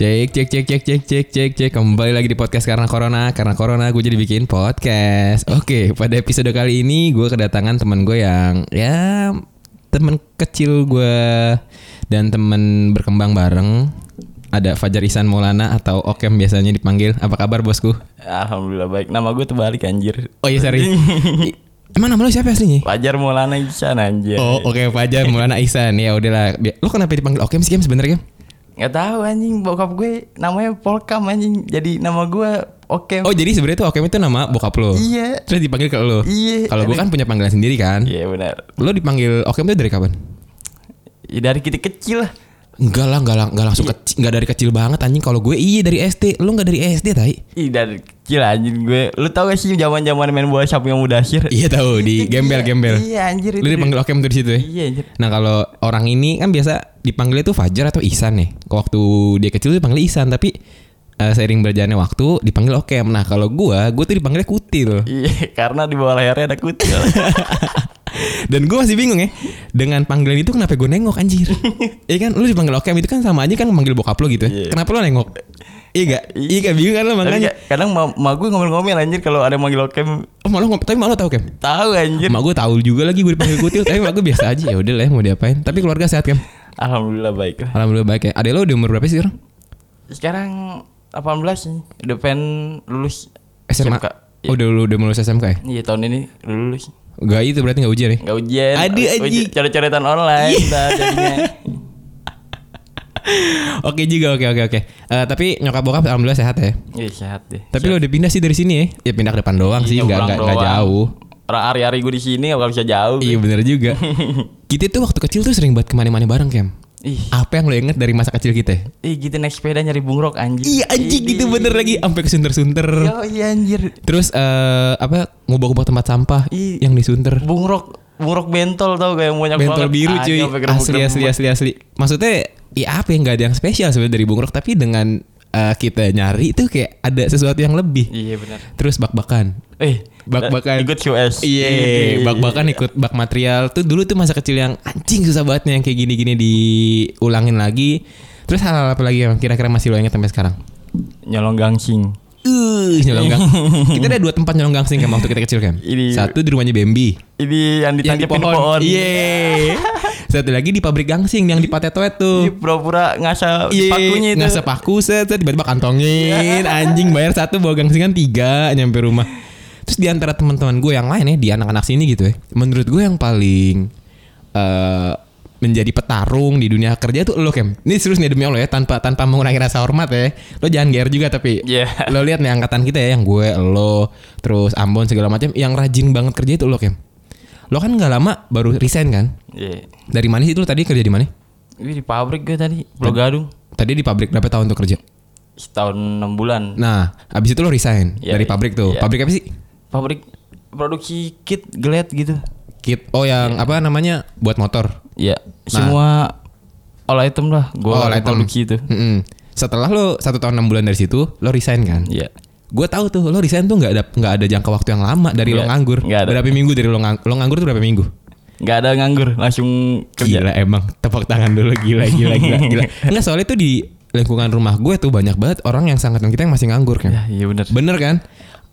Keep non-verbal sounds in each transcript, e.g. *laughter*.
Cek cek cek cek cek cek cek cek kembali lagi di podcast karena corona karena corona gue jadi bikin podcast. Oke pada episode kali ini gue kedatangan teman gue yang ya teman kecil gue dan teman berkembang bareng. Ada Fajar Isan Maulana atau Okem biasanya dipanggil. Apa kabar bosku? Alhamdulillah baik. Nama gue terbalik anjir. Oh iya sorry. *laughs* Emang nama lu siapa aslinya? Fajar Maulana Ihsan anjir. Oh oke Fajar Maulana Ihsan ya udahlah. Lu kenapa dipanggil Okem sih Kem sebenarnya Kem? Gak tahu anjing bokap gue namanya Polkam anjing. Jadi nama gue oke. Oh jadi sebenarnya tuh Okem itu nama bokap lo. Iya. Terus dipanggil ke lo. Iya. Kalau gue kan punya panggilan sendiri kan. Iya benar. Lo dipanggil Okem tuh dari kapan? Ya, dari kita kecil lah. Enggak lah, enggak lah, enggak langsung kecil, enggak dari kecil banget anjing. Kalau gue iya dari SD, lo enggak dari SD tai? Ih dari kecil anjing gue. Lu tau gak sih zaman-zaman main bola siapa yang mudasir? Iya tahu di *laughs* gembel-gembel. Iya anjir Lo dipanggil Okem tuh di situ ya? Iya anjir. Nah kalau orang ini kan biasa dipanggilnya tuh Fajar atau Ihsan nih. Waktu dia kecil tuh dipanggil Ihsan, tapi eh, seiring berjalannya waktu dipanggil Okem. Nah kalau gue, gue tuh dipanggilnya Kutil. Iya *laughs* karena di bawah lehernya ada kutil. *laughs* Dan gue masih bingung ya Dengan panggilan itu kenapa gue nengok anjir? *laughs* Iya kan? Lu dipanggil Okem itu kan sama aja kan manggil bokap lo gitu Iya. Kenapa lo nengok? Iya gak Iya gak bingung kan lo makanya. ka- kadang ma, ma gue ngomel-ngomel anjir kalau ada yang manggil oke Oh malu tapi malu tau Kem tahu anjir. Mak gue tahu juga lagi gue dipanggil kutil Tapi mak gue biasa aja. Ya udah lah mau diapain? Tapi keluarga sehat Kem Alhamdulillah baik lah. Alhamdulillah baik ya. Adek lo udah umur berapa sih sekarang? Sekarang 18 nih. Udah pengen lulus SMA SMK. Oh udah udah lulus SMK ya? Iya tahun ini lulus. Gak itu berarti gak ujian ya Gak ujian. Uji- anjing. Coret-coretan online. Jadinya. *laughs* Oke juga oke oke oke Eh, Tapi nyokap bokap alhamdulillah sehat ya Iya sehat deh. Tapi lo udah pindah sih dari sini ya Ya pindah ke depan doang sih Iya, Gak, pulang gak, gak doang. jauh Orang hari-hari gue di sini gak bisa jauh. Iya bener juga *laughs* Kita tuh waktu kecil tuh sering banget ke mana-mana bareng Kem Ih, Apa yang lo inget dari masa kecil kita? ih gitu naik sepeda nyari bungrok anjir. Iya anjing gitu bener lagi Sampai kesunter-sunter Yo iya anjir. Terus eh apa ngubah-ngubah tempat sampah Ih. yang disunter Bungrok bungrok bentol tau gak yang banyak Bentol banget. biru cuy. Asli asli asli asli Maksudnya ya apa yang gak ada yang spesial sebenarnya dari bungrok Tapi dengan eh, kita nyari itu kayak ada sesuatu yang lebih Iya benar. Terus bak-bakan Eh, Bak-bakan. ikut QS. Iya, bak-bakan ikut bak material tuh dulu tuh masa kecil yang anjing susah banget yang kayak gini-gini diulangin lagi. Terus hal apa lagi yang kira-kira masih lo ingat sampai sekarang? Nyolong gangsing. Uh, nyolong gang. *laughs* Kita ada dua tempat nyolong gangsing kan waktu kita kecil kan. Ini- Satu di rumahnya Bambi. Ini yang di pohon. Iya. *laughs* Satu lagi di pabrik gangsing yang di Patetoet Ini tuh. pura-pura ngasah Iya, pakunya itu. ngasih paku set, set, tiba-tiba kantongin *laughs* anjing bayar satu bawa gangsingan tiga nyampe rumah. Terus di antara teman-teman gue yang lain ya di anak-anak sini gitu ya, menurut gue yang paling eh menjadi petarung di dunia kerja tuh lo kem. Ini serius nih demi Allah ya tanpa tanpa mengurangi rasa hormat ya. Lo jangan GR juga tapi Iya. lo lihat nih angkatan kita ya yang gue, lo, terus Ambon segala macam yang rajin banget kerja itu lo kem. Lo kan nggak lama baru resign kan? Iya. Dari mana sih itu lo tadi kerja di mana? Ini di pabrik gue tadi, Pulau Gadung. Tadi di pabrik berapa tahun tuh kerja? Setahun 6 bulan. Nah, abis itu lo resign Iya, dari pabrik tuh. iya. Pabrik apa sih? Pabrik produksi kit glad gitu. Kit. Oh, yang apa namanya? Buat motor. Iya. Semua all item lah. Gue oh, all item. produksi itu. Mm-mm. Setelah lo satu tahun enam bulan dari situ, lo resign kan? Iya. Gue tahu tuh, lo resign tuh nggak ada nggak ada jangka waktu yang lama dari lo Nggak, nganggur. nggak ada. Berapa minggu dari lo nganggur? Lo nganggur tuh berapa minggu? Gak ada nganggur, langsung kerja. Gila emang tepuk tangan dulu gila gila gila gila. *laughs* Enggak soalnya tuh di lingkungan rumah gue tuh banyak banget orang yang sangat kita yang masih nganggur kan. Ya, iya benar. Bener kan?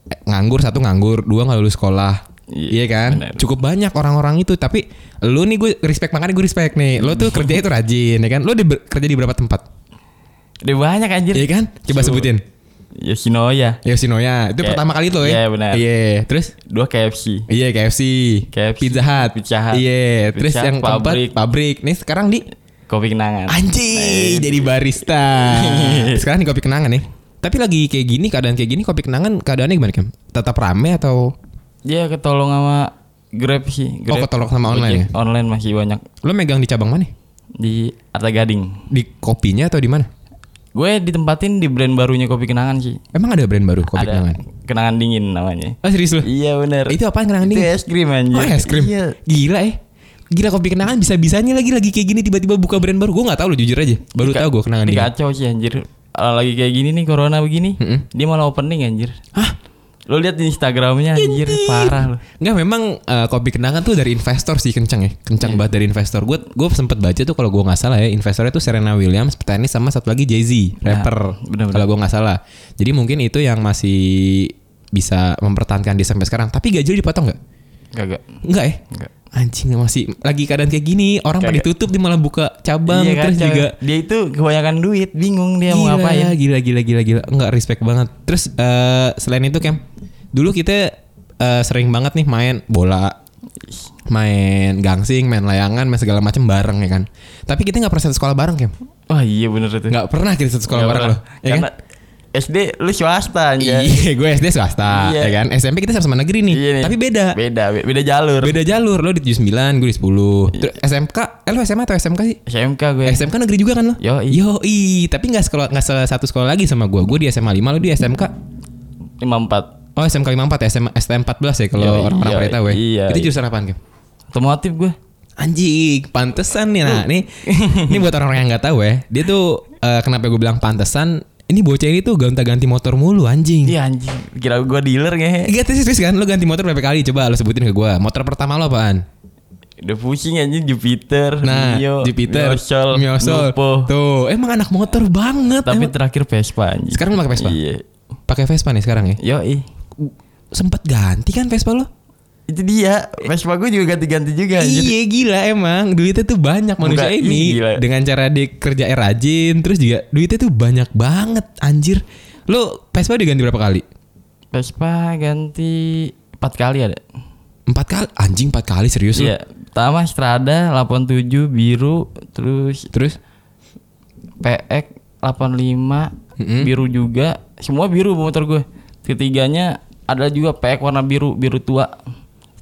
Eh, Nganggur satu nganggur, dua nggak lulus sekolah. Iya, Iya kan? bener. Cukup banyak orang-orang itu. Tapi lu nih gue respect makanya gue respect nih. Lu tuh *laughs* kerja itu rajin ya kan? Lu di, kerja di berapa tempat? Udah banyak anjir. Iya kan? Coba Su- sebutin. Yoshinoya. Yoshinoya itu Kayak- pertama kali tuh ya? iya, benar. Iya, terus Dua KFC. Iya KFC, KFC, Pizza Hut, Pizza Hut. iya. Terus Pizza yang keempat pabrik. pabrik. Nih sekarang di Kopi kenangan. Anjing, jadi barista. *laughs* Sekarang di kopi kenangan nih. Tapi lagi kayak gini, keadaan kayak gini, kopi kenangan keadaannya gimana Kem? Tetap rame atau Dia ketolong sama Grab sih. Oh, Grab. ketolong sama online Gojek Online masih banyak. lo megang di cabang mana? Di Arta Gading. Di kopinya atau di mana? Gue ditempatin di brand barunya Kopi Kenangan sih. Emang ada brand baru kopi ada kenangan? kenangan dingin namanya. Oh serius lo? Iya benar. Itu apaan kenangan Itu dingin? es krim anjir. Oh es krim. Iya. Gila eh. Gila kopi kenangan bisa-bisanya lagi lagi kayak gini tiba-tiba buka brand baru. Gue nggak tahu lo jujur aja. Baru tahu gue kenangan Ini dingin. kacau sih anjir. Lagi kayak gini nih corona begini. Mm-mm. Dia malah opening anjir. Hah? Lu lihat di Instagramnya anjir parah lu. Enggak memang eh, kopi kenangan tuh dari investor sih kenceng ya. Kenceng banget dari investor. Gue gue sempet baca tuh kalau gue nggak salah ya investornya tuh Serena Williams, petenis sama satu lagi Jay Z, rapper. Kalau gue nggak salah. Jadi mungkin itu yang masih bisa mempertahankan dia sampai sekarang. Tapi gaji dipotong nggak? Kagak. Enggak ya? Enggak. Anjing masih lagi keadaan kayak gini orang pada ditutup dia malah buka cabang Iya kan, terus juga dia itu kebanyakan duit, bingung dia gila, mau ngapain. Gila gila gila gila. Enggak respect banget. Terus eh, selain itu Kem, dulu kita eh, sering banget nih main bola, main gangsing, main layangan, main segala macam bareng ya kan. Tapi kita nggak pernah satu sekolah bareng Kem. Wah iya bener itu. Nggak pernah kita satu sekolah Nggak bareng pernah. loh. Ya kan? SD lu swasta aja. Iya, gue SD swasta, Iya. ya kan. SMP kita sama-sama negeri nih, Iya nih. tapi beda. Beda, be- beda jalur. Beda jalur. Lo di 79, gue di 10. Terus SMK, eh lo SMA atau SMK sih? SMK gue. SMK negeri juga kan lo? Yoi. Yoi, tapi nggak sekolah nggak satu sekolah lagi sama gue. Gue di SMA 5, lo di SMK 54. Oh SMK 54 ya, SMA STM 14 ya kalau orang-orang pada tahu ya. iya, Itu iya. jurusan apaan, Kim? Otomotif gue. Anjing, pantesan nih. Nah, nih ini buat orang-orang yang nggak tahu ya. Dia tuh eh, kenapa gue bilang pantesan? Ini bocah ini tuh gonta-ganti motor mulu anjing. Iya anjing. Kira gue dealer ngehe. Iya serius kan Lo ganti motor berapa kali Coba lo sebutin ke gue Motor pertama lo apaan Udah pusing anjing Jupiter, Nah Mio, Jupiter Miosol, Miosol Lupo. Tuh Emang anak motor banget Tapi Emang- terakhir Vespa anjing. Sekarang lo pakai Vespa Iya. Pakai Vespa nih sekarang ya Yoi. Sempet ganti kan Vespa lo Itu dia. Vespa gue juga ganti-ganti juga. Iya gila emang Duitnya tuh banyak manusia Bukan, ini gila. Dengan cara dia kerja rajin Terus juga duitnya tuh banyak banget Anjir Lo Vespa diganti berapa kali? Vespa ganti empat kali ada. Empat kali Anjing empat kali serius lo Iya. Pertama Strada 87 biru, terus Terus PX 85 Mm-mm. biru juga. Semua biru motor gue. Ketiganya ada juga PX warna biru, biru tua.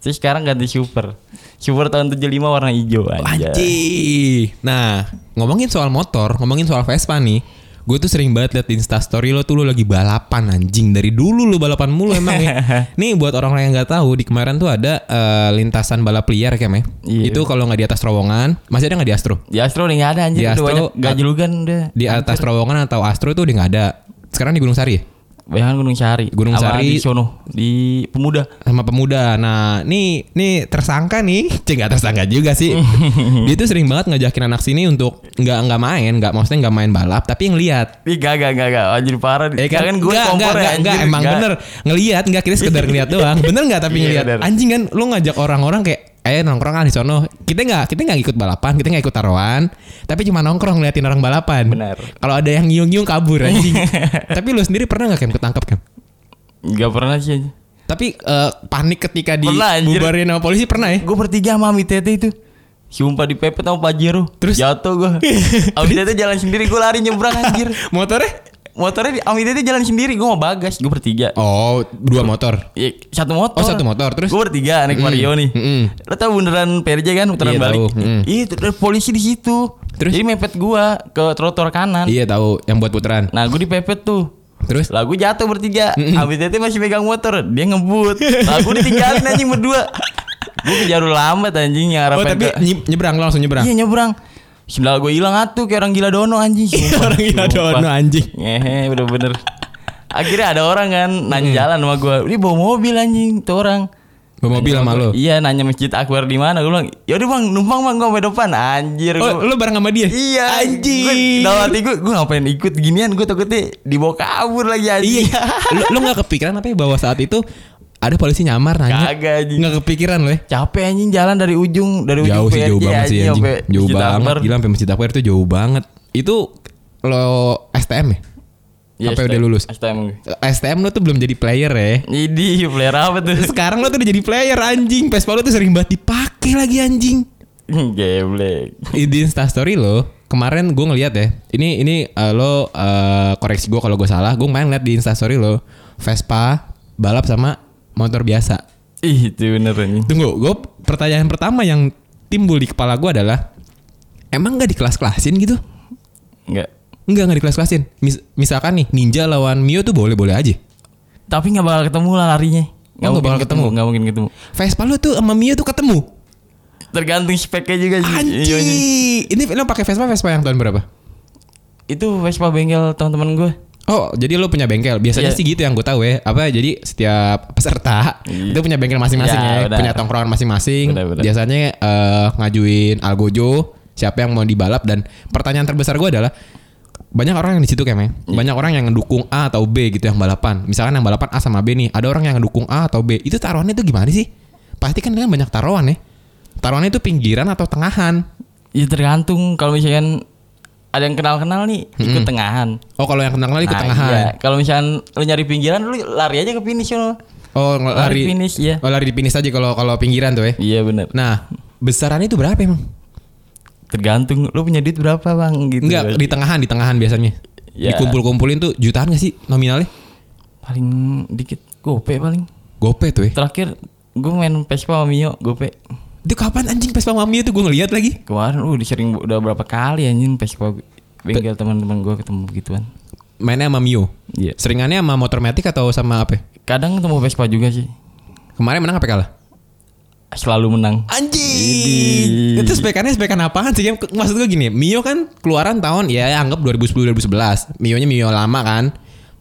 Terus sekarang ganti Super. Super tahun 75 warna hijau aja. Anjing. Nah, ngomongin soal motor, ngomongin soal Vespa nih. Gue tuh sering banget liat di Instastory lo tuh lo lagi balapan anjing dari dulu lo balapan mulu emang ya. *laughs* Nih buat orang-orang yang nggak tahu di kemarin tuh ada eh, lintasan balap liar kayak Iya. Itu kalau nggak di atas terowongan, masih ada nggak di Astro? Di Astro udah nggak ada anjir. Di Astro, banyak gajlugan udah. Di atas terowongan atau Astro tuh udah nggak ada. Sekarang di Gunung Sari ya? Bayangkan Gunung Sari. Gunung Sama Sari. di sono di Pemuda. sama pemuda. Nah, nih nih tersangka nih, *laughs* cek nggak tersangka juga sih. *laughs* Dia tuh sering banget ngajakin anak sini untuk nggak nggak main, nggak maksudnya nggak main balap, tapi ngeliat. Ih gak gak gak gak anjir parah. Eh kan, kan gue enggak, kompor enggak, ya emang Nggak. bener ngelihat enggak kira sekedar ngeliat *laughs* doang bener nggak tapi Iya, ngelihat anjing kan lu ngajak orang-orang kayak eh nongkrong ah di sono kita nggak kita nggak ikut balapan kita nggak ikut taruhan tapi cuma nongkrong ngeliatin orang balapan Bener. kalau ada yang nyiung-nyiung kabur anjing *laughs* tapi lu sendiri pernah nggak kem ketangkep kan Gak pernah sih tapi eh, panik ketika anjir. dibubarin sama polisi pernah ya Gue bertiga sama Ami Tete itu. Sumpah dipepet sama Pajero. Terus? jatuh gue. *laughs* Ami Tete jalan sendiri, gue lari nyebrang anjir. *laughs* motornya Motornya di Ami Tete jalan sendiri, gue mau bagas, gue bertiga. oh dua motor Iya, satu motor. Oh, satu motor, terus? Gue bertiga naik Mm-mm, Vario nih. mm-mm. Lo tau bundaran PRJ kan putaran Iya, balik. mm. Iya, itu ada polisi di situ. Terus? Jadi mepet gua ke trotoar kanan. iya tahu yang buat putaran Nah, gue dipepet tuh. terus Lah gue jatuh bertiga Mm-mm. Abis itu masih pegang motor Dia ngebut Lah gue ditinggalin anjing berdua Gue ke jalur lambat anjing Yang oh tapi ke- nye- nyebrang langsung nyebrang Iya nyebrang Sebelah gue hilang atuh Kayak orang gila dono anjing. *laughs* Sumpah, orang gila dono anjing. Ngehe bener-bener. Akhirnya ada orang kan Nanya jalan sama gue Dia bawa mobil anjing Tuh orang. Bawa mobil sama lo? Iya nanya masjid Akbar di mana Gue bilang Yaudah bang numpang bang Gue depan. Anjir Oh, gua- lo bareng sama dia? Iya. Anjing. Gue dalam hati gue Gue ngapain ikut ginian? Gue takutnya Dibawa kabur lagi anjing. Iya. lo, lo gak kepikiran apa ya bahwa saat itu ada polisi nyamar nanya? Kagak, anjing. Nggak kepikiran lo ya? Capek anjing jalan dari ujung dari ujung Jauh sih, jauh banget sih anjing. Jauh banget. Gila sampai Masjid Akbar itu jauh banget. Itu lo STM ya? Iya, apa udah STM. lulus? STM. STM lo tuh belum jadi player ya? Ini player apa tuh? *laughs* Sekarang lo tuh udah jadi player anjing. Vespa lo tuh sering banget dipakai lagi anjing. Geblek. di instastory lo kemarin gue ngeliat ya ini ini eh, lo eh, koreksi gue kalau gue salah gue main ngeliat di instastory lo Vespa balap sama motor biasa Ih, itu bener anjing. tunggu gue pertanyaan pertama yang timbul di kepala gue adalah emang nggak di kelas kelasin gitu Enggak. Enggak nggak di kelas kelasin Mis- misalkan nih Ninja lawan Mio tuh boleh boleh aja Tapi nggak bakal ketemu lah larinya. Oh, nggak bakal ketemu? Nggak mungkin ketemu. Vespa lo tuh sama Mio tuh ketemu Tergantung speknya juga sih. Iya, anjing. anjing ini lo pakai Vespa Vespa yang tahun berapa Itu Vespa bengkel teman-teman gue. Oh, jadi lo punya bengkel. Biasanya Iya. sih gitu yang gue tahu ya. Apa jadi setiap peserta itu punya bengkel masing-masing Iya, ya, benar. punya tongkrongan masing-masing. Biasanya eh, ngajuin algojo, siapa yang mau dibalap dan pertanyaan terbesar gue adalah banyak orang yang di situ kayaknya. Iya. Banyak orang yang ngedukung A atau B gitu yang balapan. Misalkan yang balapan A sama B nih, ada orang yang ngedukung A atau B. Itu taruhannya itu gimana sih? Pasti kan banyak taruhan ya. Taruhannya itu pinggiran atau tengahan? Ya tergantung kalau misalkan ada yang kenal-kenal nih ikut tengahan. Oh, kalau yang kenal ikut Nah, tengahan. iya. Kalau misalkan lu nyari pinggiran lu lari aja ke finish lo. Oh, lari, Lari finish, iya. Oh, lari di finish aja kalau kalau pinggiran tuh ya. Iya benar. Nah, besaran itu berapa emang? Tergantung lu punya duit berapa bang gitu. Enggak, di tengahan, di tengahan biasanya. Ya. Dikumpul-kumpulin tuh jutaan gak sih nominalnya? Paling dikit gope paling. Gope tuh ya. Terakhir gue main Vespa sama Mio gope. Itu kapan anjing Vespa Mami itu gue ngeliat lagi. Kemarin uh disering udah berapa kali anjing Vespa bengkel teman-teman gue ketemu begituan. Mainnya sama Mio. Iya. Seringannya sama motor metik atau sama apa? Kadang ketemu Vespa juga sih. Kemarin menang apa kalah? Selalu menang. Anjing. Itu spekannya spekan apaan sih? Maksud gue gini, Mio kan keluaran tahun ya anggap 2010 2011. Mio-nya Mio lama kan.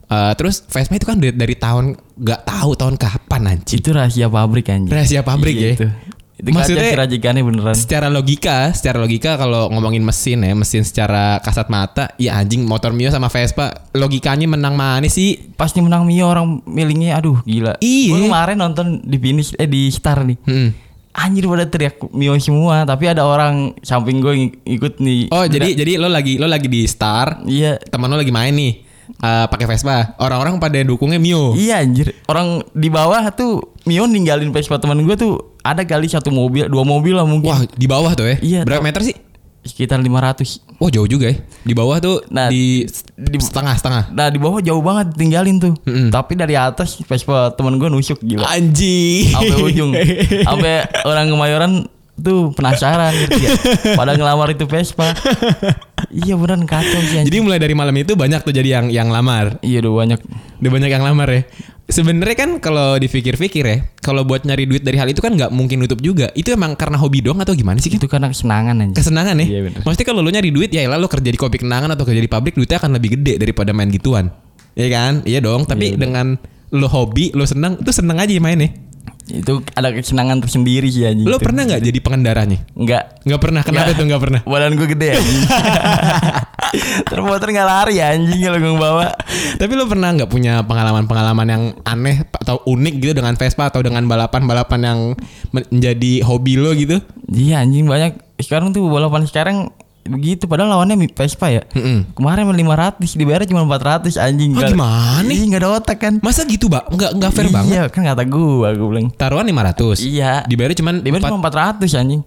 Eh, terus Vespa itu kan dari, dari tahun nggak tahu tahun kapan anjing. Itu rahasia pabrik anjing. Rahasia pabrik Iya, ya. Itu, itu Maksudnya- kerajikannya beneran. secara logika, secara logika kalau ngomongin mesin ya, mesin secara kasat mata, ya anjing motor Mio sama Vespa logikanya menang mana sih? Pasti menang Mio orang millingnya aduh gila. Iya. Gue kemarin nonton di finish eh di Star nih. Hmm. Anjir pada teriak Mio semua, tapi ada orang samping gue ikut nih. Oh, jadi jadi lo lagi lo lagi di Star, Iya. teman lo lagi main nih. eh, pakai Vespa. Orang-orang pada dukungnya Mio. Iya anjir. Orang di bawah tuh Mio ninggalin Vespa teman gue tuh ada kali satu mobil, dua mobil lah mungkin. Wah, di bawah tuh ya. Iya, Berapa meter sih? Sekitar 500. Wah, jauh juga ya. Di bawah tuh Nah, di, di- setengah-setengah. Nah di bawah jauh banget tinggalin tuh. Mm-mm. Tapi dari atas Vespa teman gue nusuk gila. Anjing. Sampai ujung. Sampai orang kemayoran tuh penasaran gitu ya. Pada ngelamar itu Vespa. iya beneran kacau sih anjing. Jadi mulai dari malam itu banyak tuh jadi yang yang lamar. Iya udah banyak. Udah banyak yang lamar ya. Sebenarnya kan kalau dipikir-pikir ya, kalau buat nyari duit dari hal itu kan nggak mungkin nutup juga. Itu emang karena hobi dong atau gimana sih? Itu karena kesenangan anjing. Kesenangan ya. Iya, bener. Maksudnya kalau lu nyari duit ya elah lu kerja di kopi kenangan atau kerja di pabrik duitnya akan lebih gede daripada main gituan. Iya kan? Iya dong. Tapi dengan lu hobi, lu senang, itu seneng aja mainnya. Itu ada kesenangan tersendiri sih anjing. Itu. pernah nggak jadi pengendaranya? Enggak. Nggak pernah. Kenapa Nggak. tuh nggak pernah? Badan gue gede anjing. *laughs* Terus motor nggak lari anjing kalau gue bawa. Tapi lu pernah nggak punya pengalaman-pengalaman yang aneh atau unik gitu dengan Vespa atau dengan balapan-balapan yang menjadi hobi lo gitu? Iya anjing banyak. Sekarang tuh balapan sekarang begitu padahal lawannya Vespa ya. Mm-mm. Kemarin 500 dibayar cuma 400 anjing. Ah, Nggak- gimana? Iya enggak ada otak kan. Masa gitu, Mbak? Nggak nggak fair iya, banget. kan kata gua gua bilang. Taruhan 500. Iya. Dibayar cuman Dibayar empat- cuma 400 anjing.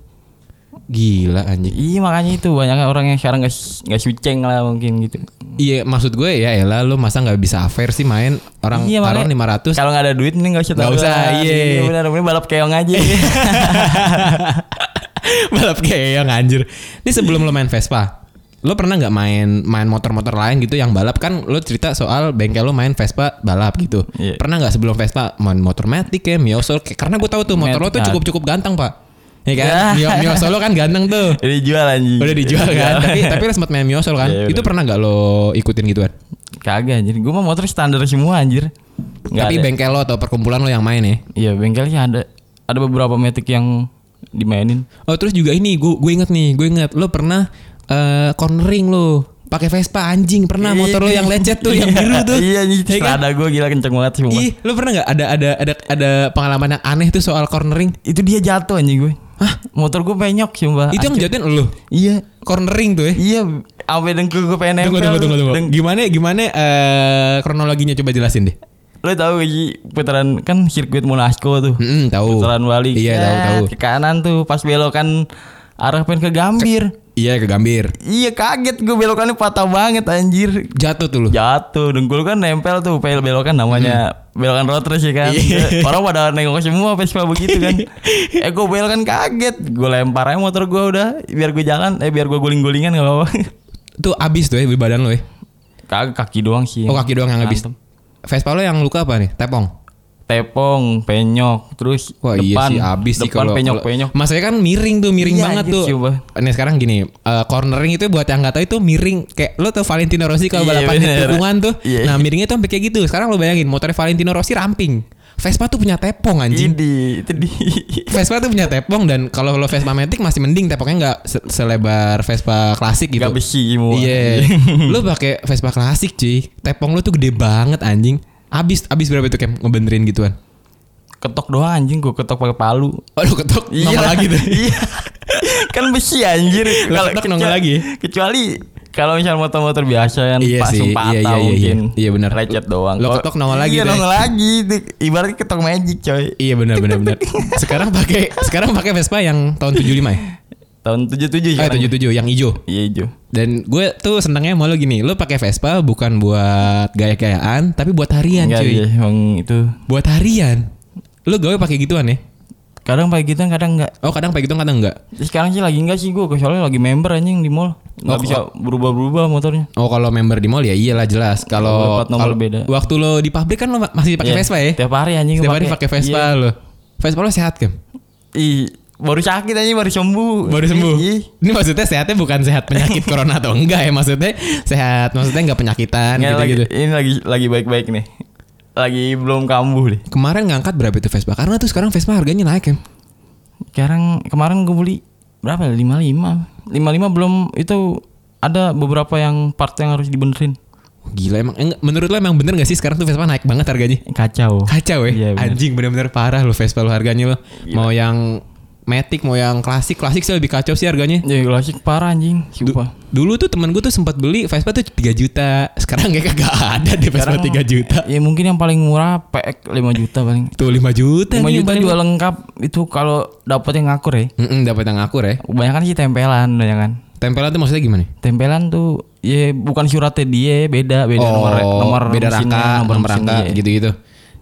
Gila anjing. Iya makanya itu banyak orang yang sekarang nggak nggak suceng lah mungkin gitu. Iya maksud gue ya elah lu masa nggak bisa fair sih main orang iya, taruhan makanya 500 Kalau nggak ada duit nih nggak usah Nggak usah, taruhan. iya. benar benar balap keong aja. *laughs* *laughs* balap keong anjir. Ini sebelum lo main Vespa, lo pernah nggak main main motor-motor lain gitu yang balap kan lo cerita soal bengkel lo main Vespa balap gitu. Iya. Pernah nggak sebelum Vespa main motor Matic ya, Mio Solo? Kayak- Karena gue tahu tuh motor lo tuh Matic. cukup-cukup ganteng pak. Ya kan? Mio, Mio Solo kan ganteng tuh. Jadi jual anjing. Udah dijual kan. tapi tapi lo sempat main Mio Solo kan. Iya, Itu pernah nggak lo ikutin gituan? Kagak anjir. Gua mah motor standar semua anjir. Nggak tapi ada. bengkel lo atau perkumpulan lo yang main ya? Iya bengkelnya ada ada beberapa metik yang dimainin. Oh terus juga ini gue gue inget nih, gue inget lo pernah eh cornering lo pakai Vespa anjing pernah motor lo yang lecet tuh yang biru tuh. iya anjing. Ya kan? Ada gue gila kenceng banget semua. Ih, lo pernah nggak ada ada ada ada pengalaman yang aneh tuh soal cornering? Itu dia jatuh anjing gue. Hah? Motor gue penyok sumpah. Itu yang jatuhin lo. Iya. Cornering tuh ya. Iya, sampai dengkul gue pengen Tunggu nempel. tunggu tunggu tunggu. Gimana gimana eh kronologinya coba jelasin deh. Lo tau gak sih putaran kan sirkuit Monaco tuh. Hmm, tahu. Putaran balik. Iya, tahu Set, tahu. Ke kanan tuh pas belokan arah pengen ke Gambir. Iya ke Gambir. Iya kaget gue belokannya patah banget anjir. Jatuh tuh lo. Jatuh dengkul kan nempel tuh pel belokan namanya belokan road race ya kan. Iya. *laughs* Orang pada nengok semua Vespa begitu kan. *laughs* eh gue belokan kaget. Gue lempar aja motor gue udah biar gue jalan eh biar gue guling-gulingan gak apa-apa. Tuh abis tuh ya badan lo ya. Kagak kaki doang sih. Oh kaki doang yang habis. Vespa lo yang luka apa nih? Tepong. tepong, penyok, terus Wah depan, iya sih abis sih kalau penyok penyok. Masanya kan miring tuh, miring Iya, banget tuh. coba. Nih sekarang gini, eh, cornering itu buat yang nggak tahu itu miring kayak lo tau Valentino Rossi kalau Iya, balapan di tikungan tuh. Iya. Nah, miringnya tuh sampai kayak gitu. Sekarang lo bayangin motornya Valentino Rossi ramping. Vespa tuh punya tepong anjing. Ini itu di *laughs* Vespa tuh punya tepong dan kalau lo Vespa Matic masih mending tepongnya nggak se- selebar Vespa klasik gitu. Gak besi semua. Iya. *laughs* lu pakai Vespa klasik cuy. Tepong lu tuh gede banget anjing. Abis abis berapa itu Kem ngebenerin gituan? ketok doang anjing gua ketok pakai palu. Lu ketok nongol lagi tuh. *laughs* Iya. kan besi anjir. Lo ketok nongol lagi. Kecuali kalau misalnya motor-motor biasa yang Iya pasung sih, patah iya, iya, iya, mungkin. iya. Iya, benar. Lecet doang. Lo ketok nongol lagi Iya nongol lagi. Ibaratnya ketok magic coy. Iya benar benar benar. *laughs* Sekarang pakai sekarang pakai Vespa yang tahun 75 ya? Tahun 77 Eh sekarang. 77 yang hijau. Iya hijau. Dan gue tuh senangnya malu gini, lo pakai Vespa bukan buat gaya-gayaan, tapi buat harian Enggak cuy. iya, emang itu. Buat harian. Lo gawe pakai gituan ya? Kadang pakai gitu kadang enggak. Oh kadang pakai gitu kadang enggak. Sekarang sih lagi enggak sih gua soalnya lagi member anjing di mall. Enggak Oh, bisa berubah-berubah motornya. Oh kalau member di mall ya iyalah jelas. Kalau Kalau nomor beda. Waktu lo di pabrik kan lo ma- masih pakai Iya, Vespa ya? Tiap hari anjing gua hari pakai Vespa Iya. lo. Vespa lo sehat kan? Ih, baru sakit aja baru sembuh. Baru sembuh. Iya. Ini maksudnya sehatnya bukan sehat penyakit *laughs* corona atau enggak ya maksudnya sehat maksudnya enggak penyakitan lagi, gitu-gitu. ini lagi lagi baik-baik nih. Lagi belum kambuh nih. Kemarin ngangkat berapa itu Vespa? Karena tuh sekarang Vespa harganya naik kan. Sekarang kemarin gue beli berapa? 55. 55 belum itu ada beberapa yang part yang harus dibenerin. Gila emang enggak, menurut lo emang bener gak sih sekarang tuh Vespa naik banget harganya? Kacau. Kacau ya. Iya, bener. Anjing bener-bener parah lo Vespa lo harganya lo. Mau yang Matic mau yang klasik, klasik sih lebih kacau sih harganya. Ya klasik parah anjing, sumpah. Dulu tuh temen gue tuh sempat beli Vespa tuh 3 juta. Sekarang kayak kagak ada deh Vespa Sekarang 3 juta. Ya mungkin yang paling murah PX 5 juta paling. Tuh 5 juta 5 nih yang juta juga lengkap itu kalau dapet yang ngakur ya. Mm-mm, dapat yang akur ya. Kebanyakan sih tempelan, kan. Tempelan tuh maksudnya gimana? Tempelan tuh ya bukan suratnya dia, beda beda nomor nomor Oh, beda mesinnya, rangka, nomor, mesinnya, rangka iya. gitu-gitu.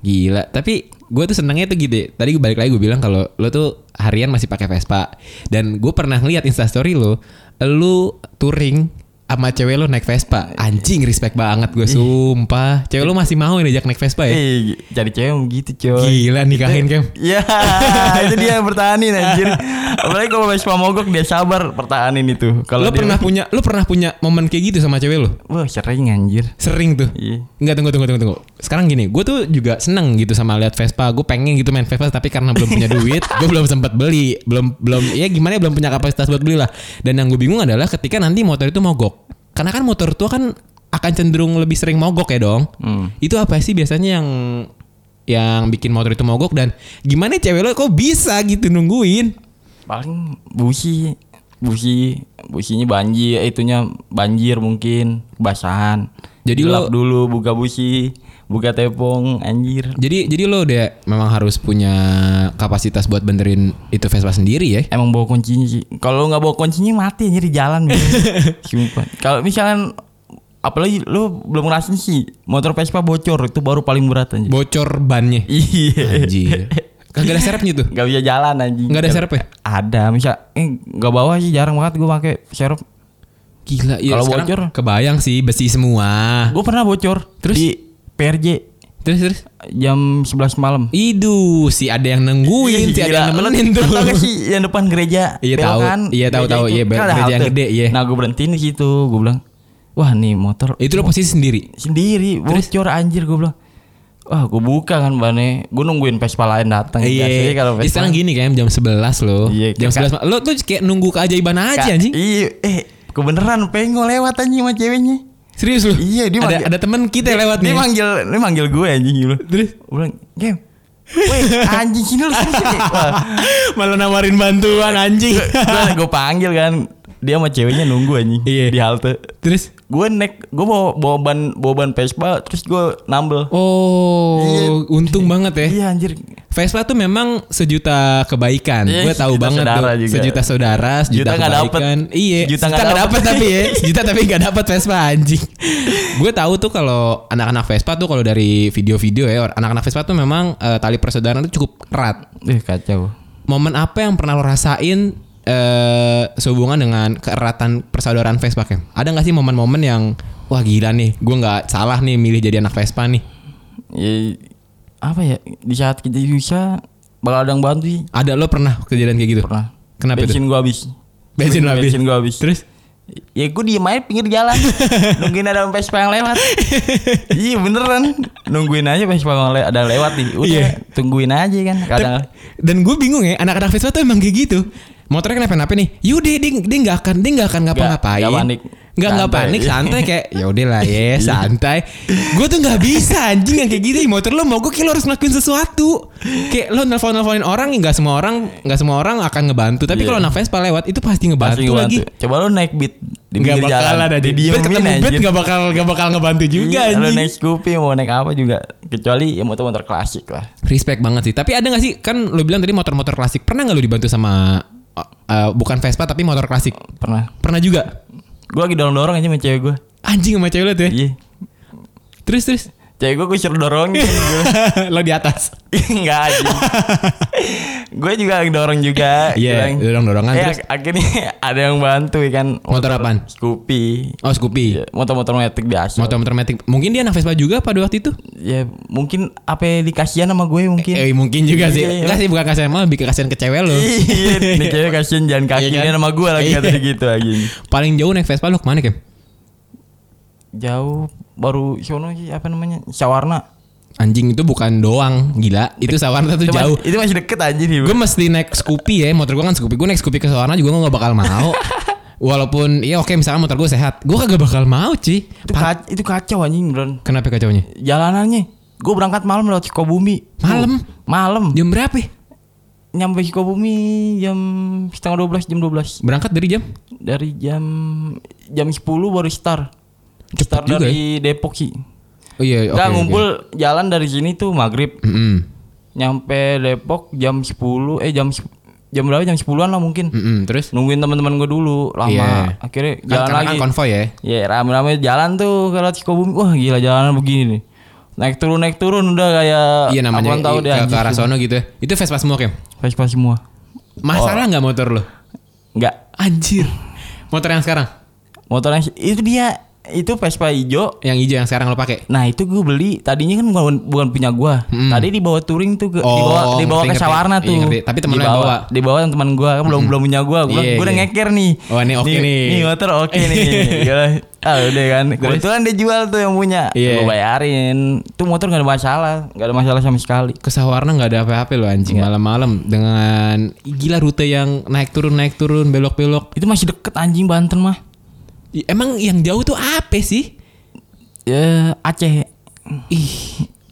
Gila. Tapi gue tuh senangnya tuh gitu. Tadi gue balik lagi gue bilang kalau lo tuh harian masih pakai Vespa dan gue pernah lihat instastory lo, lo touring sama cewek lo naik Vespa. Anjing respect banget gue sumpah. Cewek lo masih mau nih ajak naik Vespa ya? Eh, jadi cewek gitu coy. Gila nikahin Kem. Iya, *laughs* itu dia yang bertahanin anjir. Apalagi kalau Vespa mogok dia sabar pertahanin itu. Kalau Lo pernah punya lo pernah punya momen kayak gitu sama cewek lo? Wah, sering anjir. Sering tuh. Iya. Enggak tunggu tunggu tunggu tunggu. Sekarang gini, gue tuh juga seneng gitu sama lihat Vespa. Gue pengen gitu main Vespa tapi karena belum punya duit, *laughs* gue belum sempat beli. Belum belum ya gimana ya belum punya kapasitas buat beli lah. Dan yang gue bingung adalah ketika nanti motor itu mogok. Karena kan motor tua kan akan cenderung lebih sering mogok ya dong. Hmm. Itu apa sih biasanya yang yang bikin motor itu mogok dan gimana cewek lo kok bisa gitu nungguin? Paling busi, busi, businya banjir, itunya banjir mungkin, basahan. Jadi Gelap lo- dulu buka busi, buka tepung, anjir. Jadi jadi lo udah memang harus punya kapasitas buat benerin itu Vespa sendiri ya. Emang bawa kuncinya sih. Kalau nggak bawa kuncinya mati anjir di jalan. *laughs* Kalau misalnya apalagi lu belum ngerasain sih motor Vespa bocor itu baru paling berat anjir. Bocor bannya. *laughs* Iya. Anjir. Kagak ada serepnya tuh. Gak bisa jalan anjing. Nggak ada serepnya? Ada, misal eh nggak bawa sih jarang banget gue pakai serep. Gila, iya Kalau bocor? kebayang sih besi semua. Gue pernah bocor Terus? di PRJ Terus terus. jam 11 malam. Idu, si ada yang nungguin, si ada yang nemenin tuh. Tau gak sih yang depan gereja? Iya, tahu. kan? Iya, tahu, tahu. Iya, Kan gereja yang gede, iya. Nah gue berhentiin di situ, gue bilang, wah nih motor Itu lo posisi sendiri. sendiri bocor anjir gue bilang. Wah gue buka kan bannya Gue nungguin Vespa lain datang Biasanya kalau Iya. Vespa Sekarang gini kan jam 11 lo. Iya, jam kan- 11 lo tuh kayak nunggu keajaiban aja anjing. Iya Eh kebeneran pengen lewat anjing sama ceweknya Serius lo? Iya, dia ada manggil- ada teman kita yang lewat Dia nih. manggil Dia manggil gue anjing gitu Terus Gue bilang Game Weh anjing sini lu sini sini Wah, malah nawarin bantuan anjing. gue, gue panggil kan Dia sama ceweknya nunggu anjing Iya. Di halte Terus Gue naik Gue bawa, bawa ban Bawa ban Vespa Terus gue nambel Oh, Iya. untung banget ya. Iya anjir Vespa tuh memang sejuta kebaikan. Iya, Gue tahu banget tuh. juga. Sejuta saudara, sejuta Sejuta nggak dapet. kebaikan. Iya, Sejuta sejuta nggak dapet. dapet tapi ya. *laughs* Sejuta tapi nggak dapet Vespa anjing. Gue tahu tuh kalau anak-anak Vespa tuh kalau dari video-video ya, anak-anak Vespa tuh memang eh, tali persaudaraan itu cukup erat. Eh kacau Momen apa yang pernah lo rasain eh sehubungan dengan keeratan persaudaraan Vespa Kem? Ada nggak sih momen-momen yang wah gila nih, gue nggak salah nih milih jadi anak Vespa nih. ya, apa ya di saat kita bisa bakal ada yang bantu sih Ada lo pernah kejadian kayak gitu? pernah Kenapa itu? bensin gua habis Bensin lo habis. bensin gua habis Terus? ya gue diem aja pinggir jalan *laughs* nungguin ada Vespa yang lewat iya beneran nungguin aja Vespa yang le- ada lewat nih udah Iya. tungguin aja kan kadang Dan gue bingung ya, anak-anak Vespa tuh emang kayak gitu. Motornya kenapa-napa nih? Yaudah dia dia nggak akan dia nggak akan ngapa-ngapain. nggak panik. Nggak nggak panik, santai kayak *laughs* ya udah lah ya santai. Gue tuh nggak bisa anjing yang kayak gitu. *laughs* Motor lo mau gue kayak lo harus ngelakuin sesuatu. Kayak lo nelfon nelfonin orang, nggak semua orang nggak semua orang akan ngebantu. Tapi Iya. kalau anak Vespa lewat itu pasti ngebantu, pasti lagi. ngebantu. coba lu naik beat di Nggak bakal jalan ada di bet ketemu anjir. nggak bakal nggak bakal ngebantu juga Iya, lu anjing. naik Scoopy mau naik apa juga kecuali ya motor-motor klasik lah Respect banget sih. Tapi ada gak sih kan lo bilang tadi motor-motor klasik pernah nggak lo dibantu sama uh, bukan Vespa tapi motor klasik? pernah Pernah juga. gue lagi dorong-dorong aja sama cewek gue Anjing sama cewek lo tuh ya. iya Terus terus. Cewek gue gue suruh dorongin *laughs* lo di atas. Enggak aja. gue juga dorong juga. Iya, Bilang, dorong-dorongan, Eh, terus? akhirnya *laughs* ada yang bantu kan. Motor apaan? Scoopy. Oh Scoopy. Iya, motor-motor metik biasa. Motor-motor metik. Mungkin dia anak Vespa juga pada waktu itu. Ya mungkin apa dikasihan sama gue mungkin. Eh mungkin juga sih. Iya, iya. Enggak sih bukan kasihan malah lebih kasihan ke cewek lo. Iya, nih *laughs* cewek kasihan jalan kaki Iya kan? sama gue lagi Iya. kata gitu lagi. Paling jauh naik Vespa lo ke mana Kem? Jauh baru sono sih apa namanya? Sawarna. Anjing itu bukan doang Gila Itu Sawarna tuh Itu jauh masih- Itu masih deket nih. Gue mesti naik Scoopy ya Motor gue kan Scoopy Gue naik Scoopy ke Sawarna juga gue gak bakal mau *laughs* Walaupun ya oke misalnya motor gue sehat Gue kagak bakal mau Ci itu, kac- itu kacau anjing beneran. Kenapa kacaunya? Jalanannya gue berangkat malam lewat Sukabumi. Malam? Malam. Jam berapa? ya? nyampe Sukabumi jam setengah 12 jam 12 Berangkat dari jam? dari jam jam 10 baru start Cepet start juga dari Depok sih Oh iya oke Nggak, oke. ngumpul jalan dari sini tuh maghrib Mm-mm. nyampe Depok jam 10 eh jam jam berapa jam 10-an lah mungkin Mm-mm. Terus? nungguin teman-teman gue dulu lama Iya. akhirnya Kan, jalan karena lagi kan konvoy ya ya rame-rame jalan tuh ke Sukabumi wah gila jalanan begini nih naik turun naik turun udah kayak Iya namanya tahu i- deh ke, arah sono gitu ya Itu Vespa semua Kem? Vespa semua Masalah nggak motor lo? enggak Anjir Motor yang sekarang? motor yang itu dia itu Vespa hijau Yang hijau yang sekarang lo pakai? Nah itu gue beli tadinya kan bukan bukan punya gue. Hmm. Tadi dibawa touring tuh ke Oh, dibawa dibawa ngerti, ke. Sawarna Iya, tuh. ngerti. Tapi temen lo yang Dibawa- bawa. Hmm. Dibawa teman gue kan belum belum punya gue. Gue Iya, gue udah iya. ngeker nih. Oh, ini oke nih. Nih motor oke nih. *laughs* Gila. Ah udah kan. Kebetulan dia jual tuh yang punya. Iya. Gue bayarin. Tuh motor gak ada masalah, gak ada masalah sama sekali. Ke Sawarna nggak ada apa-apa lo anjing malam-malam dengan gila rute yang naik turun naik turun belok-belok. Itu masih deket anjing Banten mah. Emang yang jauh tuh apa sih? Ya Aceh. Ih,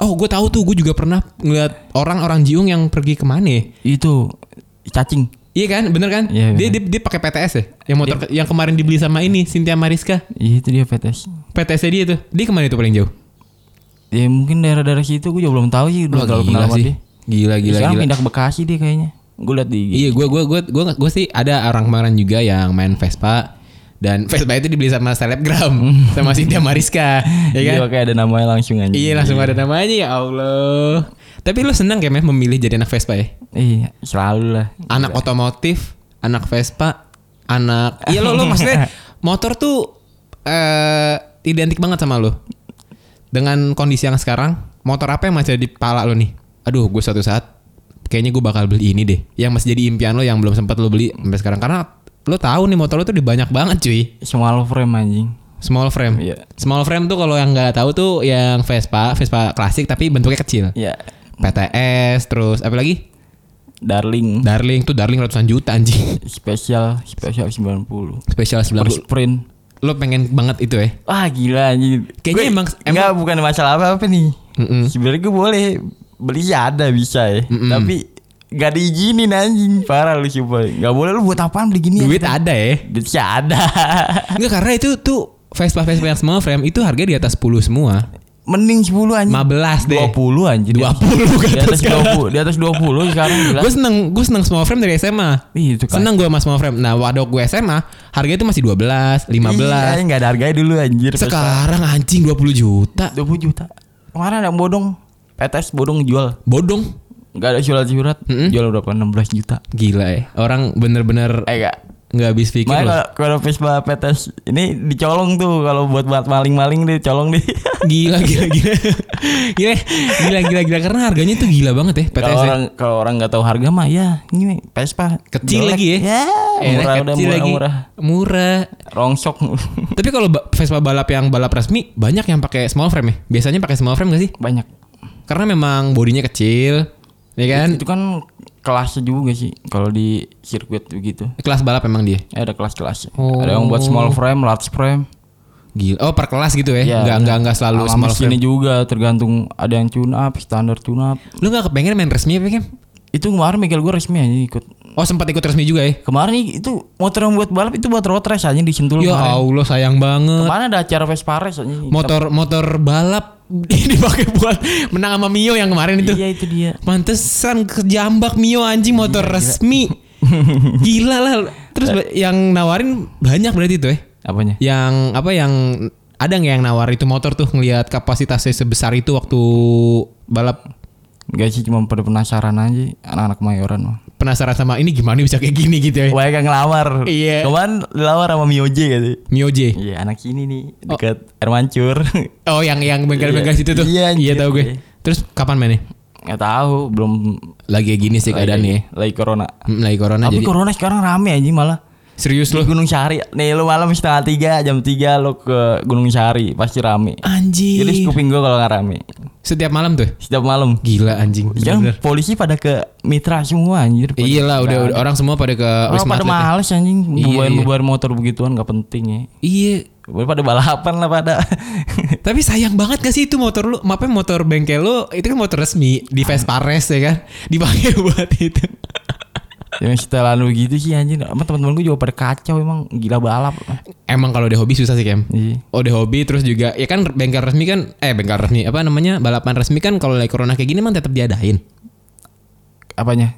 oh gue tahu tuh gue juga pernah ngeliat orang-orang Jiung yang pergi ke mana ya? Itu cacing. Iya kan, bener kan? Iya, dia bener. dia, dia pakai PTS ya, yang motor yang kemarin dibeli sama ini Cynthia Mariska. Iya itu dia PTS. PTS dia tuh, dia ke mana itu paling jauh? Ya mungkin daerah-daerah situ gue juga belum tahu sih, belum terlalu kenal sama sih. dia. Gila gila Sekarang gila. pindah ke Bekasi dia kayaknya. Gue liat di. Iya, gue gue gue gue gue sih ada orang kemarin juga yang main Vespa dan *laughs* Vespa itu dibeli sama selebgram *laughs* sama Cynthia Mariska, ya kan? Iya kayak ada namanya langsung aja. Iya langsung ada namanya ya Allah. Tapi lu senang kayak memilih jadi anak Vespa ya? Iya, selalu lah. Anak otomotif, anak Vespa, anak Iya lo lo maksudnya *laughs* motor tuh eh identik banget sama lo. Dengan kondisi yang sekarang, motor apa yang masih ada di kepala lo nih? Aduh, gue suatu saat kayaknya gue bakal beli ini deh. Yang masih jadi impian lo yang belum sempat lo beli sampai sekarang karena lo tahu nih motor lo tuh udah banyak banget cuy. Small frame anjing. Small frame. Iya. Small frame tuh kalau yang nggak tahu tuh yang Vespa, Vespa klasik tapi bentuknya kecil. Iya. PTS terus apa lagi? Darling. Darling tuh Darling ratusan juta anjing. Spesial, spesial 90. Spesial Per 90. sprint. Lo pengen banget itu ya? Wah gila anjing. Kayaknya Gue- emang- enggak bukan masalah apa-apa nih. Mm-mm. Sebenarnya gue boleh beli sih ada bisa ya. Tapi gak diizinin anjing. Parah lu coba. Gak boleh lu buat apaan beli gini? Duit ada ya? Duit sih ada. *laughs* Enggak karena itu tuh Vespa Vespa yang small frame itu harga di atas 10 semua. Mending 10 anjing. 15 deh. 20 anjing. 20 Di atas sekarang. 20, di atas 20 sekarang. Gue seneng gue seneng small frame dari SMA. Ih, itu kan. Seneng gue sama small frame. Nah, waktu gue SMA harganya itu masih 12, 15. Iya, enggak ada harganya dulu anjir. Sekarang anjing 20 juta. 20 juta. Kemarin ada bodong. PTS bodong jual. Bodong. Enggak ada surat-surat. Mm-mm. Jual berapa? 16 juta. Gila ya. Orang bener-bener Eh enggak. nggak habis pikir Makanya kalau kalau Vespa PTS ini dicolong tuh kalau buat buat maling-maling dia colong deh. *laughs* Gila gila gila. gila gila gila gila karena harganya tuh gila banget ya PTS. kalau -nya. orang kalau orang nggak tahu harga mah ya ini Vespa Kecil Jelek. lagi ya. Ya, Enak, murah udah murah, lagi. murah. Murah. Rongsok. *laughs* Tapi kalau Vespa balap yang balap resmi banyak yang pakai small frame ya. Biasanya pakai small frame gak sih? Banyak. Karena memang bodinya kecil, ya kan? Itu kan kelasnya juga sih kalau di sirkuit begitu. Kelas balap memang dia. Ya, ada kelas-kelasnya. Oh. Ada yang buat small frame, large frame. Gila. Oh, per kelas gitu ya? Ya, Enggak enggak enggak selalu Sama small frame. juga tergantung ada yang tune up, standar tune up. Lu enggak kepengen main resmi apa, Kem? Itu kemarin Miguel gue resmi aja ikut. Oh, sempat ikut resmi juga ya? Kemarin itu motor yang buat balap itu buat road race aja di Sentul Ya kemarin. Allah, sayang banget. Kemarin ada acara Vespa race aja. Motor motor balap *laughs* dipakai buat menang sama Mio yang kemarin itu. Iya itu dia. Pantesan kejambak Mio anjing motor resmi. *laughs* Gila lah. Terus ba- yang nawarin banyak berarti tuh ya? Apanya? Yang apa yang ada nggak yang nawar itu motor tuh ngelihat kapasitasnya sebesar itu waktu balap Gak sih cuma pada penasaran aja anak-anak mayoran mah. Penasaran sama ini gimana bisa kayak gini gitu ya Wah kan ngelamar. Iya. Kemarin dilamar sama Mio J gitu. Mio J Iya anak sini nih dekat air mancur. *laughs* oh yang yang bengkel-bengkel Iya. situ tuh Iya, iya tahu gue Iya. terus kapan mainnya Gak tahu belum lagi gini sih keadaan nih lagi corona. Hmm, lagi corona Tapi jadi corona sekarang rame aja malah. Serius loh Gunung Sari. Nih lu malam setengah tiga jam tiga lu ke Gunung Sari pasti rame. anjing Jadi kuping gua kalau nggak rame. setiap malam tuh Setiap malam. gila anjing bener-bener. polisi pada ke mitra semua anjir. Iya lah udah, udah orang semua pada ke Orang wisma pada atlet ya. males anjing Iya, bubarin iya. bubarin motor begituan gak penting ya. Iya Boleh pada balapan lah pada. *laughs* Tapi sayang banget gak sih itu motor lu Maafnya motor bengkel lu Itu kan motor resmi Di Vespa Race ya kan Dipakai *laughs* buat itu Yang setelan begitu sih anjing. Sama teman-teman gue juga pada kacau emang gila balap. Emang kalau udah hobi susah sih Kem Iya. Oh udah hobi terus juga Ya kan bengkel resmi kan Eh bengkel resmi Apa namanya Balapan resmi kan Kalau lagi corona kayak gini Emang tetap diadain Apanya?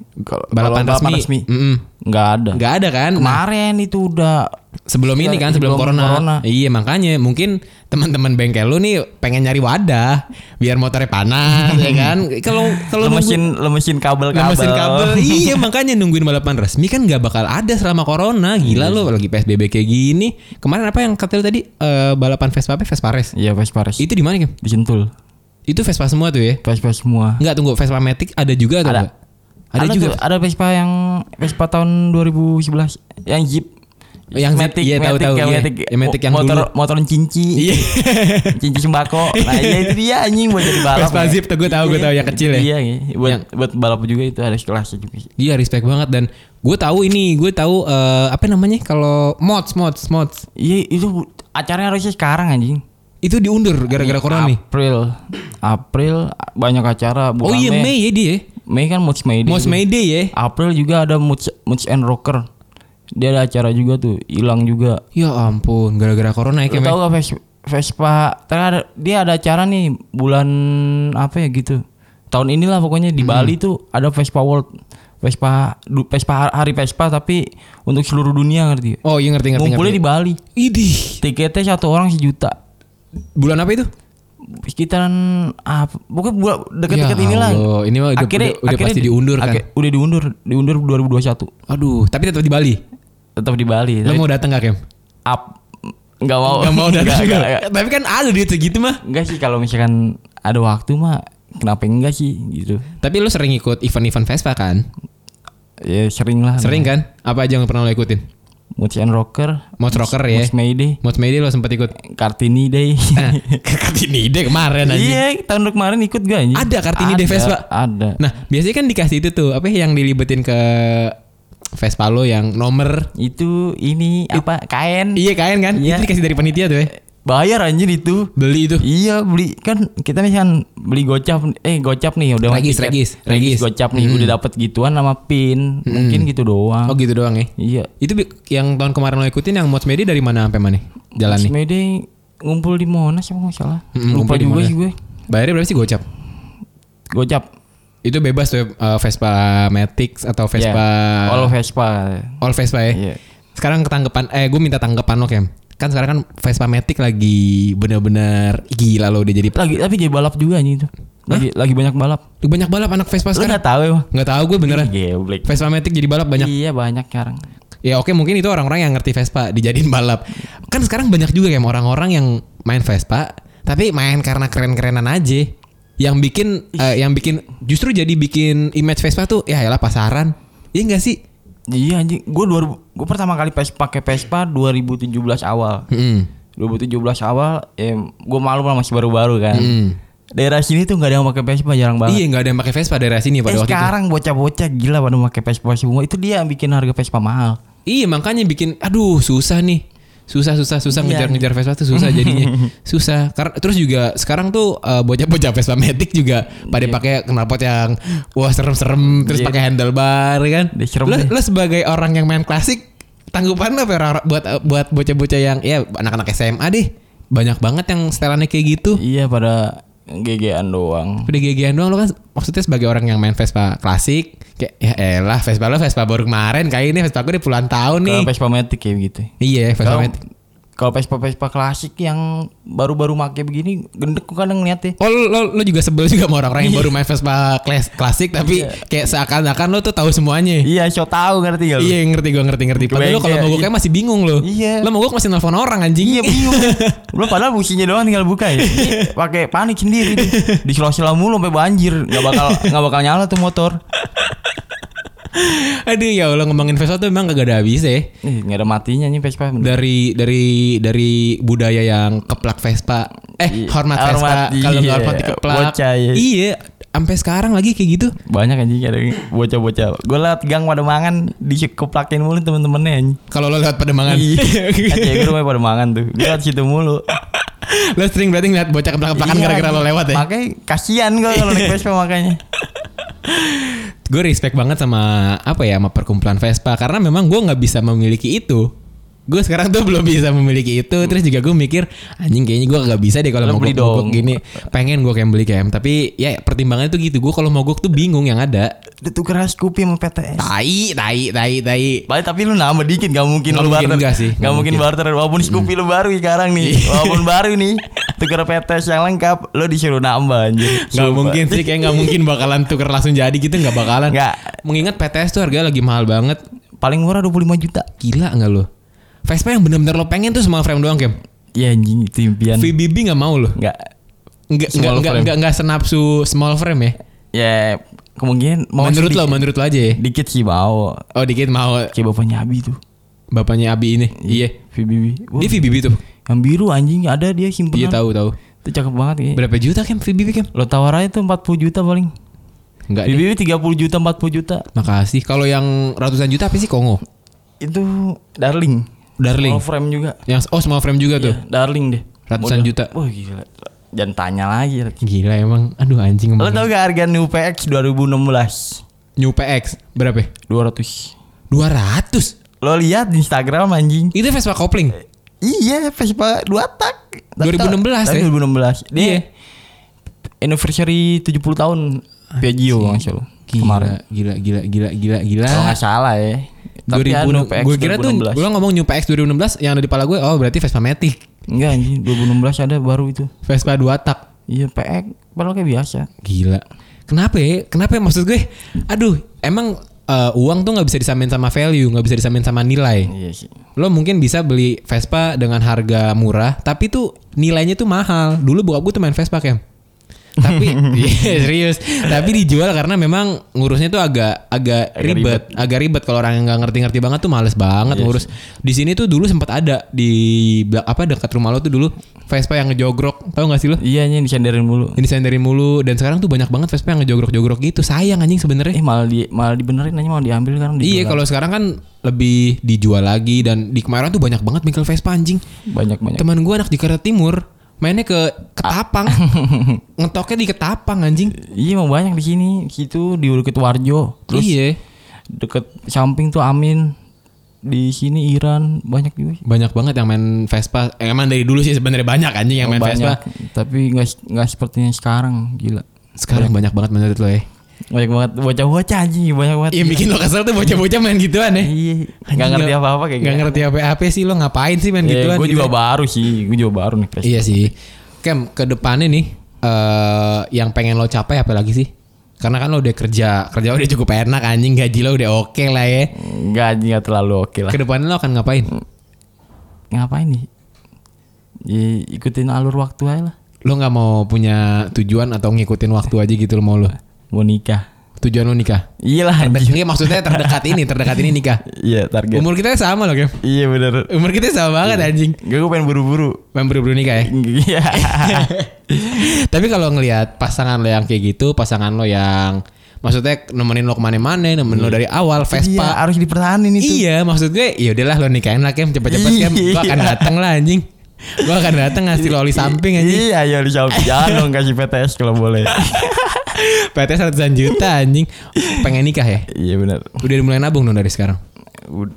Balapan, kalau resmi, Mm-mm. Nggak ada. Nggak ada kan Nah, Kemarin itu udah Sebelum ini kan Sebelum, Sebelum corona. corona. Iya makanya Mungkin teman-teman bengkel lu nih Pengen nyari wadah Biar motornya panas *laughs* ya kan Kalau kalau nunggu- lemesin lemesin kabel kabel. Lemesin kabel Iya makanya nungguin balapan resmi kan nggak bakal ada selama corona Gila lo lagi PSBB kayak gini Kemarin apa yang kata lu tadi Eh, Balapan Vespa apa? Vespa Race Iya Vespa Race. Itu di mana Kim? Disentul. Itu Vespa semua tuh ya? Vespa semua. Enggak tunggu Vespa Matic ada juga atau Ada. enggak? Ada, juga tuh, ada Vespa yang Vespa tahun 2011 yang Jeep. Oh, yang Jeep, iya, tahu, tahu, yang iya. Matic, Yang motor dulu. motor cinci. Iya *laughs* cinci sembako. Nah, iya itu dia anjing buat jadi balap. Vespa ya. Zip tuh, gue tahu, gue Iya, tahu, yang kecil ya. Iya, iya. Buat Yang- buat balap juga itu ada kelasnya juga. Iya respect banget dan gue tahu ini gue tahu eh, apa namanya kalau mods mods mods Iya, itu acaranya harusnya sekarang anjing. itu diundur gara-gara corona nih. April. April banyak acara Oh bulan iya Mei ya dia. Mei kan Moods May Day. Mods May Day ya. April juga ada Moods, Moods and Rocker. Dia ada acara juga tuh, hilang juga. Ya ampun gara-gara corona ya Lu tahu gak Ves- Vespa? Ntar ada, dia ada acara nih bulan apa ya gitu. Tahun inilah pokoknya di Bali tuh ada Vespa World. Vespa du- Vespa hari Vespa tapi untuk seluruh dunia ngerti. Oh iya ngerti ngerti. Ngumpulnya ngerti. di Bali. Idih. Tiketnya satu orang sejuta. Bulan apa itu? Sekitaran apa? Pokoknya buat deket-deket Ya inilah. Allah, ini mah udah- udah- udah pasti diundur kan? Udah diundur, diundur 2021. Aduh, tapi tetap di Bali. Tetap di Bali. Lo mau datang gak Kem? up nggak mau *laughs* Gak mau datang nggak, nggak. Tapi kan ada duit segitu mah. Nggak sih kalau misalkan ada waktu mah kenapa enggak sih gitu Tapi lu sering ikut event-event Vespa kan? ya sering lah Sering kan? Apa aja yang pernah lo ikutin? Moods and Rocker Mods Rocker ya. Moods Mayday Mods May Day lo sempat ikut. Kartini Day Kartini Day kemarin aja. iya tahun kemarin ikut gak anjing? Ada Kartini Day Ada, Vespa? ada Nah, biasanya kan dikasih itu tuh, apa yang dilibetin ke Vespa lo yang nomor itu ini apa kain Iya kain kan? Iya. Itu dikasih dari panitia tuh ya. Bayar anjir itu Beli itu. Iya beli kan kita misalkan beli gocap eh gocap nih udah Regis, tiket. regis, regis. gocap nih udah dapat gituan sama pin mungkin gitu doang Oh gitu doang ya. iya Itu yang tahun kemarin lo ikutin yang Mods Medi dari mana sampai mana? Jalan nih. Mede ngumpul di Monas apa nggak salah Mm, ngumpul lupa di juga sih gue Bayarnya berapa sih gocap? gocap Itu bebas tuh uh, Vespa Matic atau Vespa Iya, all Vespa All Vespa ya. Iya. Sekarang ketangkepan eh gue minta tanggapan lo Kem. Kan sekarang kan Vespa Matic lagi bener-bener gila lo udah jadi lagi tapi jadi balap juga nih itu lagi lagi banyak balap banyak balap anak Vespa sekarang. nggak tahu emang Nggak tahu gue beneran. Geblek. Vespa Matic jadi balap banyak. iya banyak sekarang Ya oke mungkin itu orang-orang yang ngerti Vespa dijadiin balap. Kan sekarang banyak juga kayak orang-orang yang main Vespa tapi main karena keren-kerenan aja. Yang bikin eh, yang bikin justru jadi bikin image Vespa tuh ya yalah pasaran. Iya enggak sih? Iya anjing, gue 2000 gue pertama kali pes pakai Vespa 2017 awal. Mm. 2017 awal, ya gue malu lah masih baru-baru kan. Mm. Daerah sini tuh nggak ada yang pakai Vespa jarang banget. Iya nggak ada yang pakai Vespa daerah sini Eh, pada waktu itu. sekarang bocah-bocah gila pada pakai Vespa semua. Itu dia yang bikin harga Vespa mahal. Iya makanya bikin aduh susah nih. Susah susah susah Iya. ngejar-ngejar Vespa tuh susah jadinya. *laughs* susah. Karena terus juga sekarang tuh eh, bocah-bocah Vespa Matic juga pada pakai knalpot yang wah serem-serem terus Iya. pakai handlebar kan. Dia serem Lo, lo sebagai orang yang main klasik tanggapan lo apa ya, buat buat bocah-bocah yang ya anak-anak SMA deh. Banyak banget yang setelannya kayak gitu. Iya pada GG-an doang. Udah GG doang lo kan maksudnya sebagai orang yang main Vespa klasik kayak ya elah Vespa lo Vespa baru kemarin kayak ini Vespa gue udah puluhan tahun nih. Kalau Vespa Matic kayak gitu. Iya, Vespa Matic. Kalau Vespa Vespa klasik yang baru-baru make begini gendek gue kadang ngeliat ya. Oh lo, lo, lo juga sebel juga sama orang-orang yang baru main Vespa klas, klasik tapi kayak seakan-akan lo tuh tahu semuanya. Iya, so tahu ngerti gak lu? Iya ngerti gue ngerti ngerti. Padahal lo kalau mogoknya masih bingung lo. Iya. Lo mogok masih nelfon orang anjing. Iya bingung. *laughs* Belum padahal businya doang tinggal buka ya. Ini Pakai panik sendiri. Di sela mulu sampai banjir. Nggak bakal nggak bakal nyala tuh motor. *laughs* Aduh ya Allah ngomongin Vespa tuh emang kagak ada habis ya. Ih, nggak ada matinya nih Vespa. Dari dari dari budaya yang keplak Vespa. Eh Iya. hormat Vespa. Hormat, Kalau nggak iya. hormat dikeplak. Bocah, iya. Iya. Sampai sekarang lagi kayak gitu. Banyak anjing ada bocah-bocah. Gue lewat gang pada mangan dikeplakin mulu temen-temennya anjing. Kalau lo lewat Pademangan. Iya. *laughs* Kan cewek gue pada mangan tuh. Gue lewat situ mulu. lo sering berarti ngeliat bocah keplak-keplakan Iya, gara-gara lo lewat ya. Makanya kasihan gue kalau naik Vespa makanya. *laughs* gue respect banget sama apa ya sama perkumpulan Vespa. Karena memang gue nggak bisa memiliki itu gue sekarang tuh belum bisa memiliki itu. Terus juga gue mikir anjing kayaknya gue gak bisa deh kalau Lo mogok gini. Pengen gue kayak beli KM tapi ya pertimbangannya tuh gitu. Gue kalau mogok tuh bingung yang ada. Udah tuker Scoopy sama PTS. tai tai tai tai. Baik tapi lu nambah dikit gak mungkin Nggak lu mungkin barter. enggak sih, Gak nggak mungkin mungkin. barter. Walaupun Scoopy lu baru sekarang nih. *laughs* Walaupun baru nih Tuker PTS yang lengkap Lu disuruh nambah anjir. Gak mungkin sih kayak gak mungkin bakalan tuker langsung jadi gitu nggak bakalan. Nggak. mengingat PTS tuh harganya lagi mahal banget. Paling murah 25 juta. Gila nggak lo Vespa yang bener-bener lo pengen tuh small frame doang Kem Iya anjing itu impian VBB nggak mau lo Enggak Nggak nggak nggak nggak nggak senapsu small frame ya Ya kemungkinan mau menurut lo, menurut lo aja ya. Dikit sih mau Oh dikit mau Kayak bapaknya Abi tuh bapaknya Abi ini. Iya. VBB Wah, Dia VBB tuh. Yang biru anjing ada dia simpenan Iya tahu tahu. Itu cakep banget ya Berapa juta Kem VBB Kem? Lo tawar aja tuh 40 juta paling Enggak deh. VBB 30 juta 40 juta Makasih. Kalau yang ratusan juta apa sih Kongo? Itu Darling Darling. Small frame juga Yang oh small frame juga tuh. Iya, Darling deh. Ratusan Model- juta. Wah gila. Jangan tanya lagi. Gila emang. Aduh anjing Lo tau gak harga New PX 2016? New PX berapa? ya? 200. 200. Lo lihat di Instagram anjing. Itu Vespa kopling. Iya, Vespa 2 tak. 2016 Tapi ya? 2016. Dia Iya. anniversary 70 tahun Piaggio kalau. Gila, Kemarin. gila, gila, gila, gila, gila. Kalau nggak salah ya. Tapi 2000 anu PX gue kira tuh 2016. gue ngomong New PX 2016 yang ada di pala gue oh berarti Vespa Matic Enggak anjing, 2016 ada baru itu. Vespa 2 tak Iya, PX padahal kayak biasa. Gila. Kenapa ya? Kenapa ya maksud gue? Aduh, emang eh, uang tuh nggak bisa disamain sama value, nggak bisa disamain sama nilai. Iya sih. Lo mungkin bisa beli Vespa dengan harga murah, tapi tuh nilainya tuh mahal. Dulu bokap gue tuh main Vespa kem. Tapi *laughs* iya, serius. Tapi dijual karena memang ngurusnya tuh agak agak, Agak ribet, agak ribet kalau orang yang nggak ngerti-ngerti banget tuh males banget Iya ngurus. Di sini tuh dulu sempat ada di apa dekat rumah lo tuh dulu Vespa yang ngejogrok. Tahu nggak sih lo? Iya, ini disandarin mulu. Ini senderin mulu dan sekarang tuh banyak banget Vespa yang ngejogrok-jogrok gitu. Sayang anjing sebenarnya. Eh malah di malah dibenerin aja malah diambil kan Iya, kalau sekarang kan lebih dijual lagi dan di kemarin tuh banyak banget bengkel Vespa anjing. banyak banyak. Teman gua anak di Jakarta Timur mainnya ke Ketapang. *laughs* Ngetoknya di Ketapang anjing. Iya emang banyak di sini, situ di Bukit Warjo. Terus iya. deket samping tuh Amin. Di sini Iran banyak juga. Banyak banget yang main Vespa. Eh, emang dari dulu sih sebenarnya banyak anjing yang main banyak, Vespa. tapi nggak nggak seperti yang sekarang, gila. Sekarang banyak banget menurut lo ya. Banyak banget bocah-bocah anjing, banyak banget. Iya bikin lo kesel tuh bocah-bocah main gituan ya. Iya, Anjing, nggak ngerti apa-apa kayak Nggak ngerti apa-apa sih lo ngapain sih main gituan. gue gitu juga ya? baru sih, gue juga baru nih. Iya sih. Kem, ke depannya nih eh yang pengen lo capai apa lagi sih? Karena kan lo udah kerja, kerja udah cukup enak anjing, gaji lo udah oke lah ya. Gaji nggak terlalu oke lah. Ke depannya lo akan ngapain? Ngapain nih? Ya, ikutin alur waktu aja lah. Lo nggak mau punya tujuan atau ngikutin waktu aja gitu lo mau lo? Mau nikah. Tujuan lo nikah? Iya lah iya, maksudnya terdekat ini, terdekat ini nikah. *laughs* Iya target. Umur kita sama loh, Kem. Iya bener. Umur kita sama banget anjing. Gak gue pengen buru-buru. Main buru-buru nikah ya. Iya. *laughs* Tapi kalau ngelihat pasangan lo yang kayak gitu, pasangan lo yang maksudnya nemenin lo ke mana-mana, nemenin lo dari awal Iya, Vespa. harus dipertahanin itu. Iya, maksud gue ya udahlah lo nikahin lah Kem, cepet-cepet Kem. Gue akan Iya. datang lah anjing. Gue akan datang ngasih lo oli samping anjing. Iya, iya di samping. Jangan dong kasih PTS kalau boleh. *laughs* PT ratusan juta anjing. Pengen nikah ya? iya bener. Udah mulai nabung dong dari sekarang. Ud-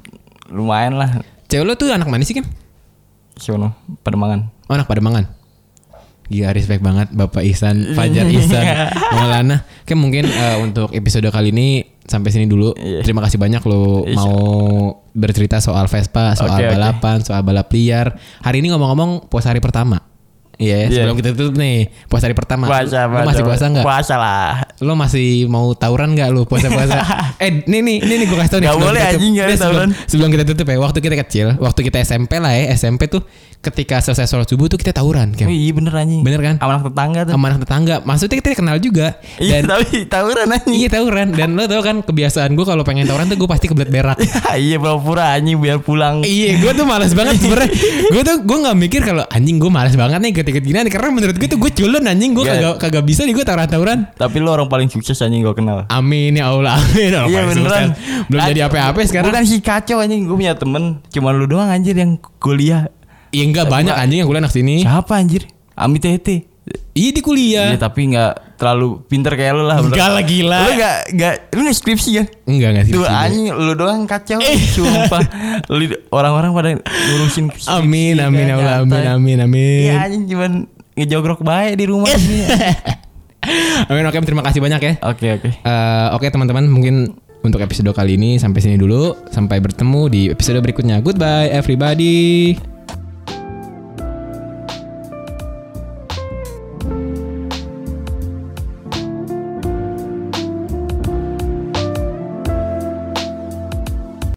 Lumayan lah. Cewek lo tuh anak mana sih Kem? Sono, Pademangan. Oh anak Pademangan. Gila respect banget Bapak Ihsan, Fajar *laughs* Ihsan, Maulana. Oke mungkin eh, untuk episode kali ini sampai sini dulu. Iya. Terima kasih banyak lo Iya. mau bercerita soal Vespa, soal oke. balapan, soal balap liar. Hari ini ngomong-ngomong puasa hari pertama. Iya, Iya. sebelum kita tutup nih puasa hari pertama. Puasa, lo masih puasa nggak? Puasa lah. Lo masih mau tawuran nggak lo puasa-puasa? *laughs* eh, nih nih, nih nih gue kasih tau nih. Sebelum boleh, anjing, Nih, ada sebelum, tawuran. sebelum kita tutup ya, waktu kita kecil, waktu kita SMP lah ya, SMP tuh ketika selesai sholat subuh tuh kita tawuran, Oh, Kem. iya bener anjing. Bener kan? Sama anak tetangga tuh. Sama anak tetangga. Maksudnya kita kenal juga. Iya, Dan tapi tawuran anjing. iya tawuran. Dan lo tau kan kebiasaan gue kalau pengen tawuran tuh gue pasti kebelet berak. *laughs* iya pura-pura anjing biar pulang. iya, gue tuh males banget sebenarnya. *laughs* gue tuh gue nggak mikir kalau anjing gue males banget nih ketika gini karena menurut gue tuh gue culun anjing gue Iya. kagak kagak bisa nih gue tawuran-tawuran. Tapi lu orang paling sukses anjing gue kenal. Amin ya Allah. Amin. Orang Iya beneran. sukses. Belum jadi apa-apa sekarang. Bukan si kacau anjing, gue punya temen Cuma lu doang anjir yang kuliah Iya enggak banyak anjing yang kuliah anak sini. Siapa anjir? Ami Tete Iya di kuliah. Iya tapi gak terlalu pinter kayak lu lah Enggak lah gila. Lu gak, gak, lu gak skripsi kan? Enggak enggak sih. Tuh anjing lu doang kacau Sumpah Lu Orang-orang pada ngurusin *laughs* skripsi Amin amin ya Allah amin amin amin. Iya anjing cuman ngejogrok baik di rumah *laughs* Amin oke terima kasih banyak ya. Oke oke Eh, Oke teman-teman mungkin untuk episode kali ini sampai sini dulu. Sampai bertemu di episode berikutnya. Goodbye everybody.